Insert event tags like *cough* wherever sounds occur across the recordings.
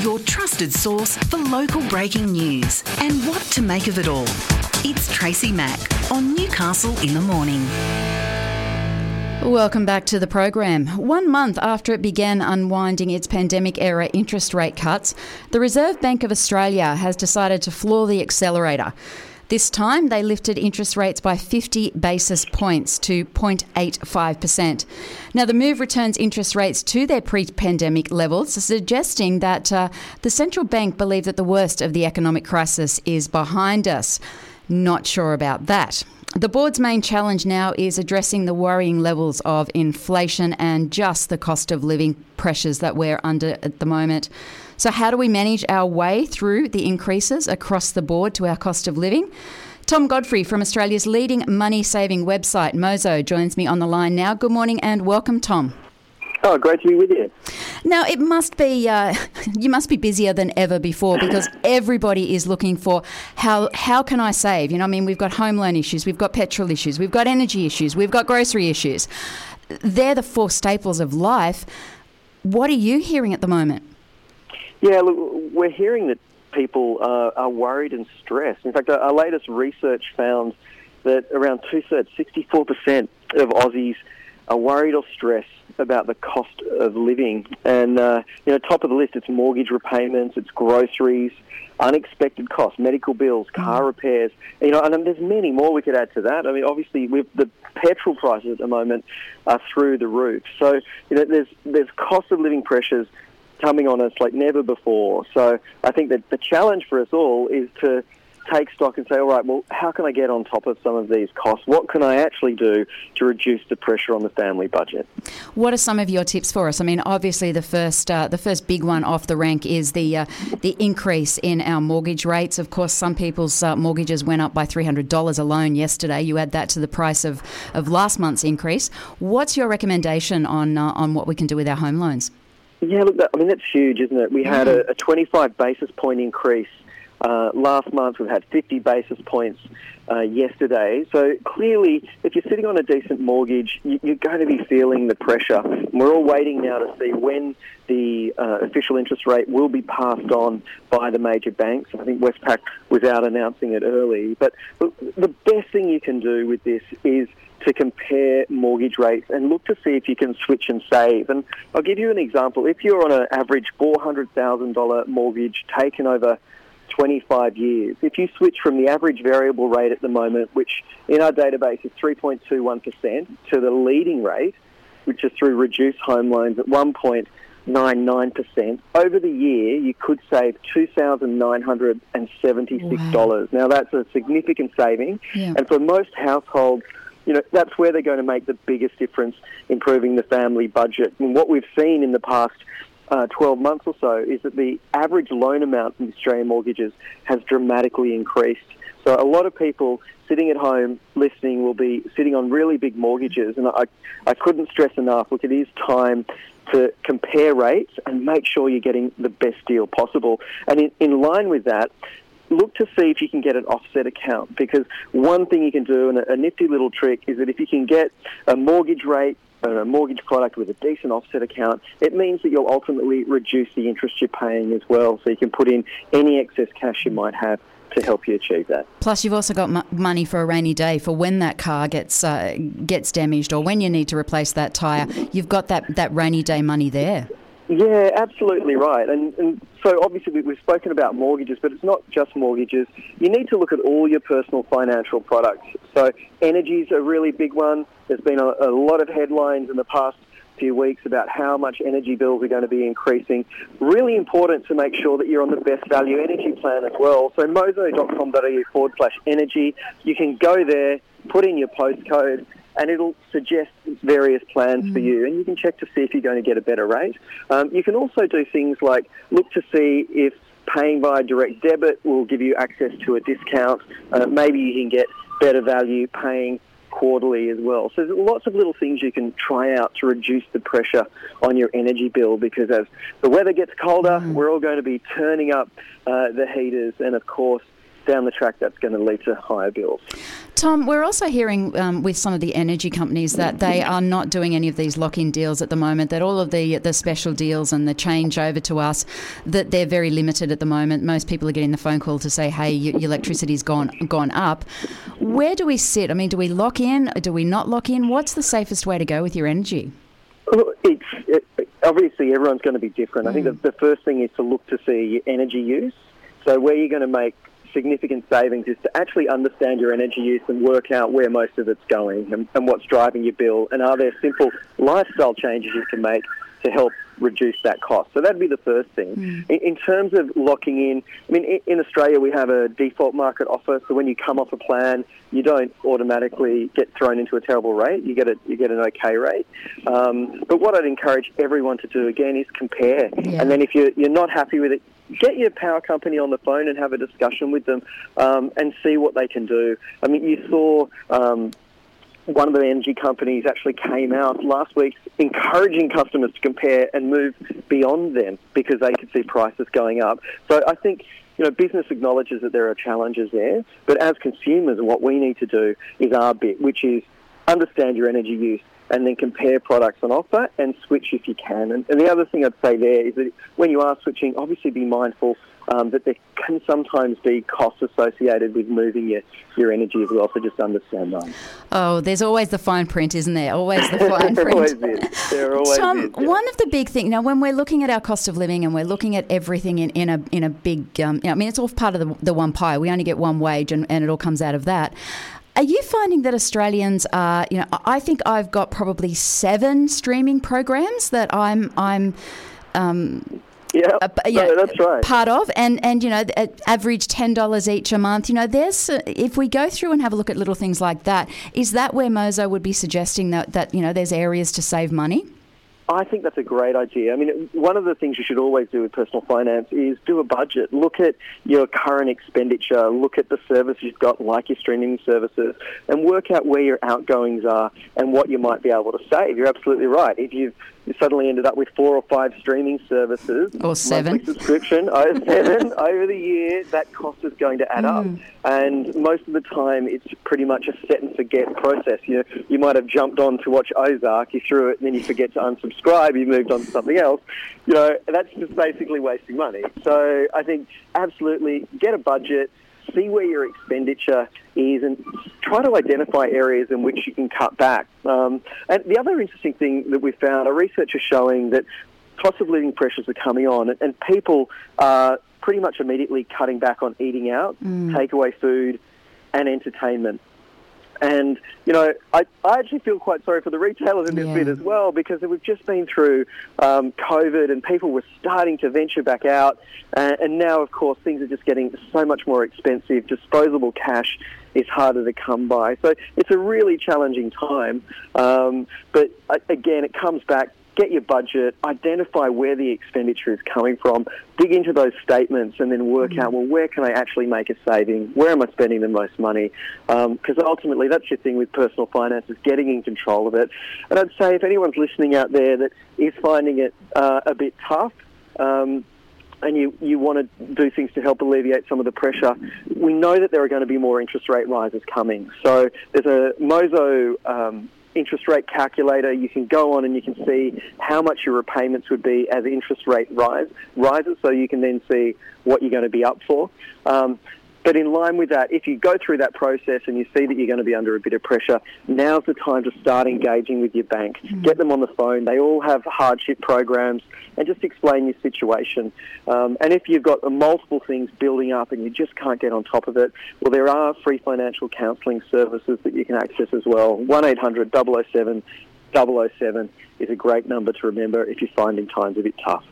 your trusted source for local breaking news and what to make of it all. It's Tracy Mack on Newcastle in the Morning. Welcome back to the program. One month after it began unwinding its pandemic era interest rate cuts, the Reserve Bank of Australia has decided to floor the accelerator. This time, they lifted interest rates by 50 basis points to 0.85%. Now, the move returns interest rates to their pre pandemic levels, suggesting that uh, the central bank believe that the worst of the economic crisis is behind us. Not sure about that. The board's main challenge now is addressing the worrying levels of inflation and just the cost of living pressures that we're under at the moment. So, how do we manage our way through the increases across the board to our cost of living? Tom Godfrey from Australia's leading money saving website, Mozo, joins me on the line now. Good morning and welcome, Tom. Oh, great to be with you. Now it must be uh, *laughs* you must be busier than ever before because everybody is looking for how how can I save? You know, I mean, we've got home loan issues, we've got petrol issues, we've got energy issues, we've got grocery issues. They're the four staples of life. What are you hearing at the moment? Yeah, look, we're hearing that people uh, are worried and stressed. In fact, our, our latest research found that around two thirds, 64% of Aussies are worried or stressed about the cost of living. And, uh, you know, top of the list, it's mortgage repayments, it's groceries, unexpected costs, medical bills, car repairs. You know, and um, there's many more we could add to that. I mean, obviously, with the petrol prices at the moment are through the roof. So, you know, there's there's cost of living pressures coming on us like never before. So, I think that the challenge for us all is to take stock and say, all right, well, how can I get on top of some of these costs? What can I actually do to reduce the pressure on the family budget? What are some of your tips for us? I mean, obviously, the first uh, the first big one off the rank is the uh, the increase in our mortgage rates. Of course, some people's uh, mortgages went up by three hundred dollars alone yesterday. You add that to the price of, of last month's increase. What's your recommendation on uh, on what we can do with our home loans? Yeah, look, I mean that's huge, isn't it? We had a, a 25 basis point increase uh, last month we've had 50 basis points uh, yesterday. So clearly, if you're sitting on a decent mortgage, you, are going to be feeling the pressure. We're all waiting now to see when the uh, official interest rate will be passed on by the major banks. I think Westpac was out announcing it early. But the best thing you can do with this is to compare mortgage rates and look to see if you can switch and save. And I'll give you an example. If you're on an average $400,000 mortgage taken over 25 years. If you switch from the average variable rate at the moment, which in our database is 3.21%, to the leading rate, which is through reduced home loans at 1.99%, over the year you could save $2,976. Wow. Now that's a significant saving, yeah. and for most households, you know, that's where they're going to make the biggest difference improving the family budget. And what we've seen in the past uh, 12 months or so is that the average loan amount in Australian mortgages has dramatically increased. So a lot of people sitting at home listening will be sitting on really big mortgages, and I, I couldn't stress enough. Look, it is time to compare rates and make sure you're getting the best deal possible. And in, in line with that, look to see if you can get an offset account because one thing you can do, and a, nifty little trick, is that if you can get a mortgage rate a mortgage product with a decent offset account, it means that you'll ultimately reduce the interest you're paying as well. So you can put in any excess cash you might have to help you achieve that. Plus, you've also got m- money for a rainy day for when that car gets uh, gets damaged or when you need to replace that tyre. You've got that, that rainy day money there. Yeah, absolutely right. And, and so obviously we've spoken about mortgages, but it's not just mortgages. You need to look at all your personal financial products. So energy is a really big one. There's been a, a lot of headlines in the past few weeks about how much energy bills are going to be increasing. Really important to make sure that you're on the best value energy plan as well. So mozo.com.au forward slash energy. You can go there, put in your postcode, and it'll suggest various plans mm. for you, and you can check to see if you're going to get a better rate. Um, you can also do things like look to see if paying via direct debit will give you access to a discount. Uh, maybe you can get better value paying quarterly as well. So there's lots of little things you can try out to reduce the pressure on your energy bill because as the weather gets colder, mm. we're all going to be turning up uh, the heaters and of course down the track, that's going to lead to higher bills. Tom, we're also hearing um, with some of the energy companies that they are not doing any of these lock-in deals at the moment. That all of the the special deals and the change over to us, that they're very limited at the moment. Most people are getting the phone call to say, "Hey, your, your electricity's gone gone up." Where do we sit? I mean, do we lock in? Do we not lock in? What's the safest way to go with your energy? It's it, obviously everyone's going to be different. Mm. I think the, the first thing is to look to see your energy use. So where you're going to make significant savings is to actually understand your energy use and work out where most of it's going and, and what's driving your bill. And are there simple lifestyle changes you can make to help reduce that cost. So that'd be the first thing. Mm. In, in, terms of locking in, I mean, in, in, Australia we have a default market offer, so when you come off a plan, you don't automatically get thrown into a terrible rate. You get a you get an okay rate. Um, but what I'd encourage everyone to do again is compare, yeah. and then if you're you're not happy with it, get your power company on the phone and have a discussion with them um, and see what they can do. I mean, you saw. Um, one of the energy companies actually came out last week encouraging customers to compare and move beyond them because they could see prices going up. So I think you know, business acknowledges that there are challenges there, but as consumers, what we need to do is our bit, which is understand your energy use, and then compare products on offer and switch if you can. And, and the other thing I'd say there is that when you are switching, obviously be mindful um, that there can sometimes be costs associated with moving your, your energy as well, so just understand that. Oh, there's always the fine print, isn't there? Always the *laughs* fine there print. always is. There *laughs* always Tom, is, yeah. one of the big things, now when we're looking at our cost of living and we're looking at everything in, in, a, in a big, um, you know, I mean, it's all part of the, the one pie. We only get one wage and, and it all comes out of that. Are you finding that Australians are, you know, I think I've got probably seven streaming programs that I'm, I'm, um, yeah, uh, yeah no, that's right. Part of, and and you know, average ten dollars each a month. You know, there's if we go through and have a look at little things like that, is that where Mozo would be suggesting that that you know there's areas to save money? I think that's a great idea. I mean, one of the things you should always do with personal finance is do a budget. Look at your current expenditure, look at the services you've got, like your streaming services, and work out where your outgoings are and what you might be able to save. You're absolutely right. If you've you suddenly ended up with four or five streaming services or seven subscription over *laughs* seven over the year, that cost is going to add mm. up. And most of the time, it's pretty much a set and forget process. You know, you might have jumped on to watch Ozark, you threw it, and then you forget to unsubscribe. You moved on to something else. You know, that's just basically wasting money. So I think absolutely get a budget see where your expenditure is and try to identify areas in which you can cut back. Um, and the other interesting thing that we found, our research is showing that cost of living pressures are coming on and people are pretty much immediately cutting back on eating out, mm. takeaway food, and entertainment. And, you know, I, I actually feel quite sorry for the retailers in this yeah. bit as well because we've just been through um, COVID and people were starting to venture back out. Uh, and now, of course, things are just getting so much more expensive. Disposable cash is harder to come by. So it's a really challenging time. Um, but uh, again, it comes back get your budget, identify where the expenditure is coming from, dig into those statements, and then work mm-hmm. out, well, where can I actually make a saving? Where am I spending the most money? Because um, ultimately, that's your thing with personal finance, is getting in control of it. And I'd say if anyone's listening out there that is finding it uh, a bit tough, um, and you, you want to do things to help alleviate some of the pressure, we know that there are going to be more interest rate rises coming. So there's a Mozo um, interest rate calculator. You can go on and you can see how much your repayments would be as interest rate rise, rises, so you can then see what you're going to be up for. Um, but in line with that, if you go through that process and you see that you're going to be under a bit of pressure, now's the time to start engaging with your bank. Mm-hmm. Get them on the phone. They all have hardship programs and just explain your situation. Um, and if you've got multiple things building up and you just can't get on top of it, well, there are free financial counselling services that you can access as well. 1 800 007 007 is a great number to remember if you're finding times a bit tough.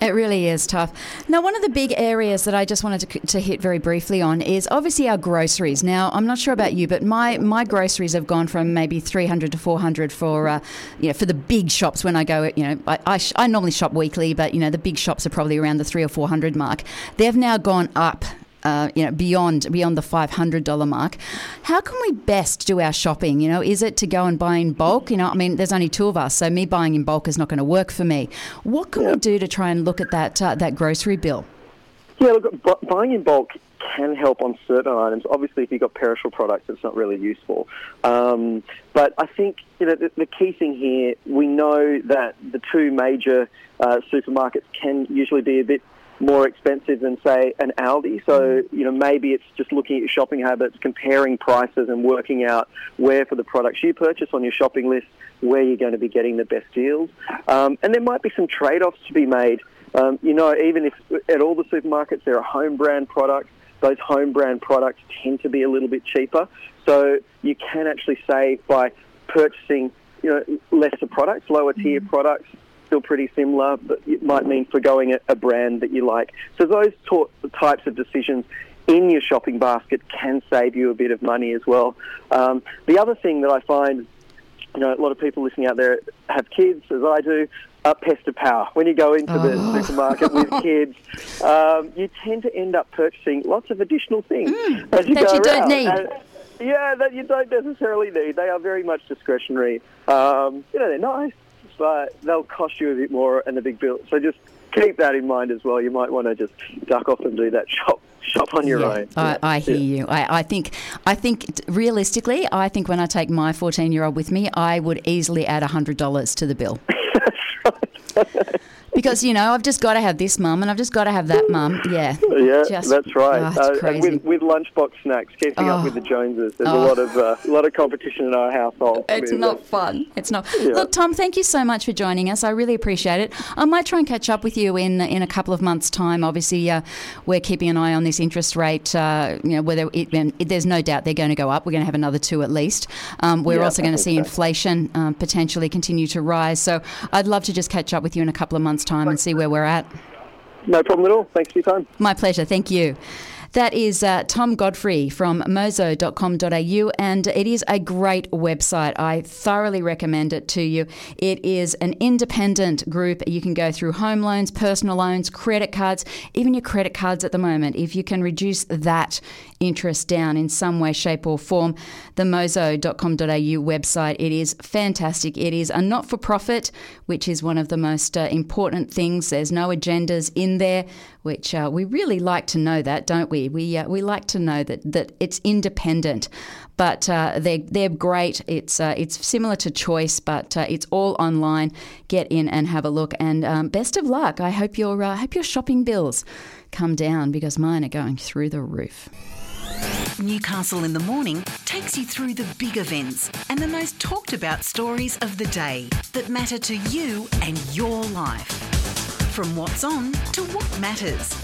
It really is tough. Now, one of the big areas that I just wanted to, to, hit very briefly on is obviously our groceries. Now, I'm not sure about you, but my, my groceries have gone from maybe 300 to 400 for uh, you know for the big shops. When I go, you know, I, I, I normally shop weekly, but you know the big shops are probably around the three or 400 mark. They've now gone up uh, you know, beyond beyond the five hundred dollar mark. How can we best do our shopping? You know, is it to go and buy in bulk? You know, I mean, there's only two of us, so me buying in bulk is not going to work for me. What can yeah. we do to try and look at that uh, that grocery bill? Yeah, look, buying in bulk can help on certain items. Obviously, if you've got perishable products, it's not really useful. Um, but I think you know the, the, key thing here, we know that the two major uh, supermarkets can usually be a bit more expensive than say an Aldi. So you know maybe it's just looking at your shopping habits, comparing prices, and working out where for the products you purchase on your shopping list, where you're going to be getting the best deals. Um, and there might be some trade-offs to be made. Um, you know, even if at all the supermarkets there are home brand products, those home brand products tend to be a little bit cheaper. So you can actually save by purchasing, you know, lesser products, lower tier mm. products, still pretty similar, but it might mean forgoing a, a brand that you like. So those t- types of decisions in your shopping basket can save you a bit of money as well. Um, the other thing that I find, you know, a lot of people listening out there have kids, as I do, uh, of power. When you go into oh. the supermarket with *laughs* kids, um, you tend to end up purchasing lots of additional things mm, as you that go you don't need. And, yeah, that you don't necessarily need. They are very much discretionary. Um, you know, they're nice, but they'll cost you a bit more and a big bill. So just keep that in mind as well. You might want to just duck off and do that shop shop on your yeah, own. I, I hear yeah. you. I, I, think I think realistically, I think when I take my 14 year old with me, I would easily add hundred dollars to the bill. *laughs* *laughs* because you know I've just got to have this mum and I've just got to have that mum. Yeah, yeah, just, that's right. Oh, uh, with, with lunchbox snacks, keeping oh. up with the Joneses. There's oh. a lot of uh, a lot of competition in our household. It's not fun. It's not. Yeah. Look, Tom, thank you so much for joining us. I really appreciate it. I might try and catch up with you in in a couple of months' time. Obviously, uh, we're keeping an eye on this interest rate. Uh, you know, whether it, it, there's no doubt they're going to go up. We're going to have another two at least. Um, we're yeah, also going to see so. inflation um, potentially continue to rise. So I'd love to just catch up with you in a couple of months' time and see where we're at. No problem at all. Thanks for your time. My pleasure. Thank you. That is uh, Tom Godfrey from mozo.com.au, and it is a great website. I thoroughly recommend it to you. It is an independent group. You can go through home loans, personal loans, credit cards, even your credit cards at the moment. If you can reduce that interest down in some way, shape, or form, the mozo.com.au website, it is fantastic. It is a not for profit, which is one of the most uh, important things. There's no agendas in there which uh, we really like to know that, don't we? We uh, we like to know that that it's independent, but uh, they're they're great. It's uh, it's similar to Choice, but uh, it's all online. Get in and have a look, and um, best of luck. I hope your uh, hope your shopping bills come down because mine are going through the roof. Newcastle in the Morning takes you through the big events and the most talked about stories of the day that matter to you and your life. From what's on to what matters,